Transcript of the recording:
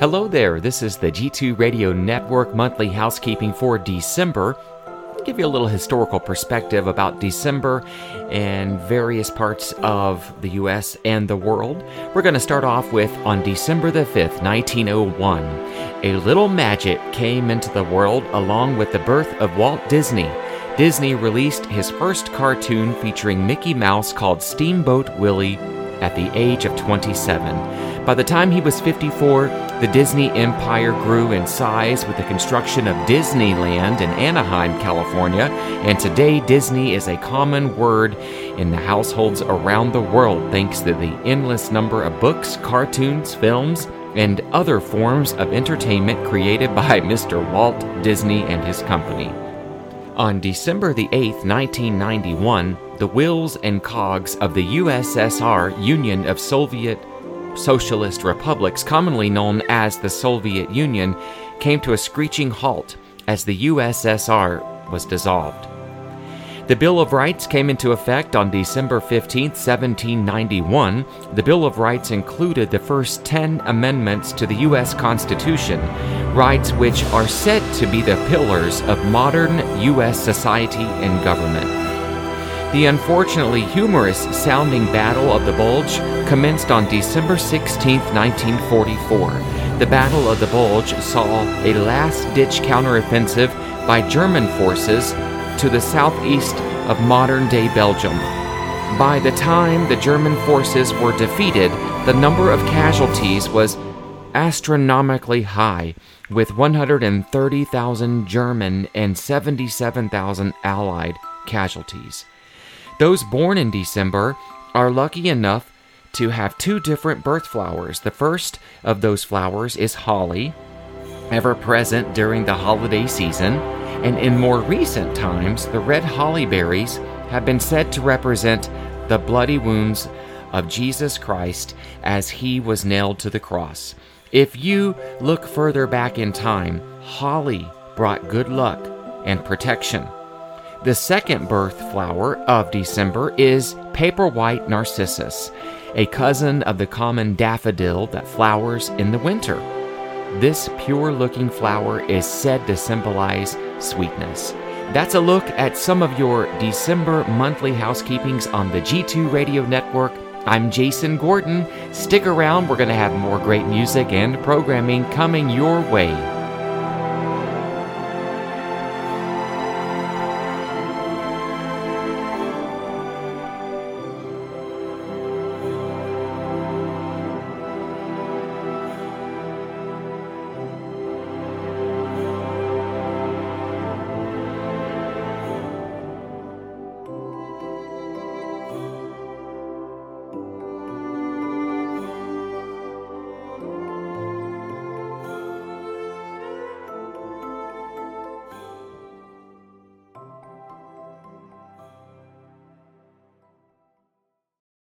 Hello there, this is the G2 Radio Network monthly housekeeping for December. I'll give you a little historical perspective about December and various parts of the US and the world. We're going to start off with on December the 5th, 1901. A little magic came into the world along with the birth of Walt Disney. Disney released his first cartoon featuring Mickey Mouse called Steamboat Willie at the age of 27. By the time he was 54, the Disney empire grew in size with the construction of Disneyland in Anaheim, California, and today Disney is a common word in the households around the world thanks to the endless number of books, cartoons, films, and other forms of entertainment created by Mr. Walt Disney and his company. On December the 8th, 1991, the wheels and cogs of the USSR Union of Soviet Socialist Republics, commonly known as the Soviet Union, came to a screeching halt as the USSR was dissolved. The Bill of Rights came into effect on December 15, 1791. The Bill of Rights included the first 10 amendments to the U.S. Constitution, rights which are said to be the pillars of modern U.S. society and government. The unfortunately humorous sounding Battle of the Bulge commenced on December 16, 1944. The Battle of the Bulge saw a last ditch counteroffensive by German forces to the southeast of modern day Belgium. By the time the German forces were defeated, the number of casualties was astronomically high, with 130,000 German and 77,000 Allied casualties. Those born in December are lucky enough to have two different birth flowers. The first of those flowers is holly, ever present during the holiday season, and in more recent times, the red holly berries have been said to represent the bloody wounds of Jesus Christ as he was nailed to the cross. If you look further back in time, holly brought good luck and protection. The second birth flower of December is paper white narcissus, a cousin of the common daffodil that flowers in the winter. This pure looking flower is said to symbolize sweetness. That's a look at some of your December monthly housekeepings on the G2 Radio Network. I'm Jason Gordon. Stick around, we're going to have more great music and programming coming your way.